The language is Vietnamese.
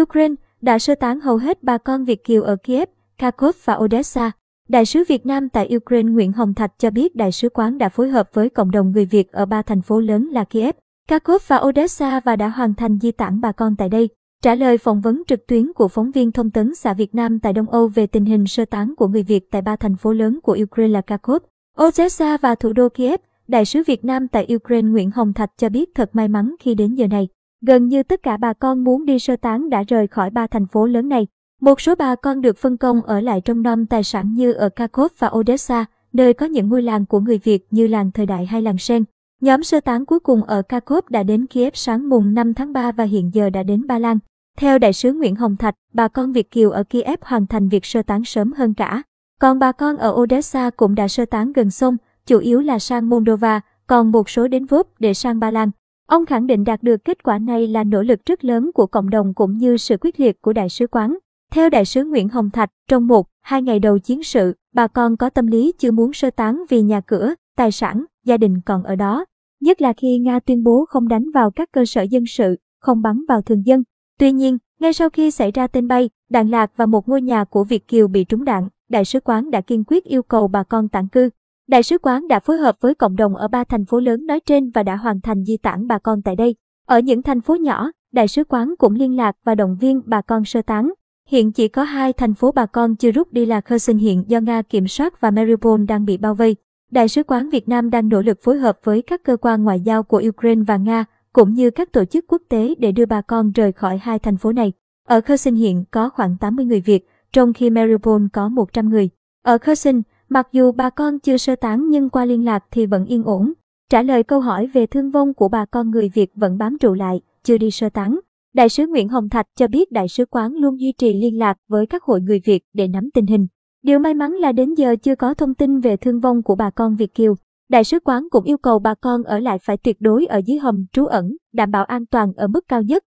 Ukraine đã sơ tán hầu hết bà con Việt Kiều ở Kiev, Kharkov và Odessa. Đại sứ Việt Nam tại Ukraine Nguyễn Hồng Thạch cho biết đại sứ quán đã phối hợp với cộng đồng người Việt ở ba thành phố lớn là Kiev, Kharkov và Odessa và đã hoàn thành di tản bà con tại đây. Trả lời phỏng vấn trực tuyến của phóng viên thông tấn xã Việt Nam tại Đông Âu về tình hình sơ tán của người Việt tại ba thành phố lớn của Ukraine là Kharkov, Odessa và thủ đô Kiev, Đại sứ Việt Nam tại Ukraine Nguyễn Hồng Thạch cho biết thật may mắn khi đến giờ này. Gần như tất cả bà con muốn đi sơ tán đã rời khỏi ba thành phố lớn này. Một số bà con được phân công ở lại trong năm tài sản như ở Kharkov và Odessa, nơi có những ngôi làng của người Việt như làng thời đại hay làng sen. Nhóm sơ tán cuối cùng ở Kharkov đã đến Kiev sáng mùng 5 tháng 3 và hiện giờ đã đến Ba Lan. Theo đại sứ Nguyễn Hồng Thạch, bà con Việt Kiều ở Kiev hoàn thành việc sơ tán sớm hơn cả. Còn bà con ở Odessa cũng đã sơ tán gần sông, chủ yếu là sang Moldova, còn một số đến Vốp để sang Ba Lan. Ông khẳng định đạt được kết quả này là nỗ lực rất lớn của cộng đồng cũng như sự quyết liệt của đại sứ quán. Theo đại sứ Nguyễn Hồng Thạch, trong một, hai ngày đầu chiến sự, bà con có tâm lý chưa muốn sơ tán vì nhà cửa, tài sản, gia đình còn ở đó. Nhất là khi Nga tuyên bố không đánh vào các cơ sở dân sự, không bắn vào thường dân. Tuy nhiên, ngay sau khi xảy ra tên bay, đạn lạc và một ngôi nhà của Việt Kiều bị trúng đạn, đại sứ quán đã kiên quyết yêu cầu bà con tản cư. Đại sứ quán đã phối hợp với cộng đồng ở ba thành phố lớn nói trên và đã hoàn thành di tản bà con tại đây. Ở những thành phố nhỏ, đại sứ quán cũng liên lạc và động viên bà con sơ tán. Hiện chỉ có hai thành phố bà con chưa rút đi là Kherson hiện do Nga kiểm soát và Mariupol đang bị bao vây. Đại sứ quán Việt Nam đang nỗ lực phối hợp với các cơ quan ngoại giao của Ukraine và Nga, cũng như các tổ chức quốc tế để đưa bà con rời khỏi hai thành phố này. Ở Kherson hiện có khoảng 80 người Việt, trong khi Mariupol có 100 người. Ở Kherson, mặc dù bà con chưa sơ tán nhưng qua liên lạc thì vẫn yên ổn. Trả lời câu hỏi về thương vong của bà con người Việt vẫn bám trụ lại, chưa đi sơ tán. Đại sứ Nguyễn Hồng Thạch cho biết đại sứ quán luôn duy trì liên lạc với các hội người Việt để nắm tình hình. Điều may mắn là đến giờ chưa có thông tin về thương vong của bà con Việt Kiều. Đại sứ quán cũng yêu cầu bà con ở lại phải tuyệt đối ở dưới hầm trú ẩn, đảm bảo an toàn ở mức cao nhất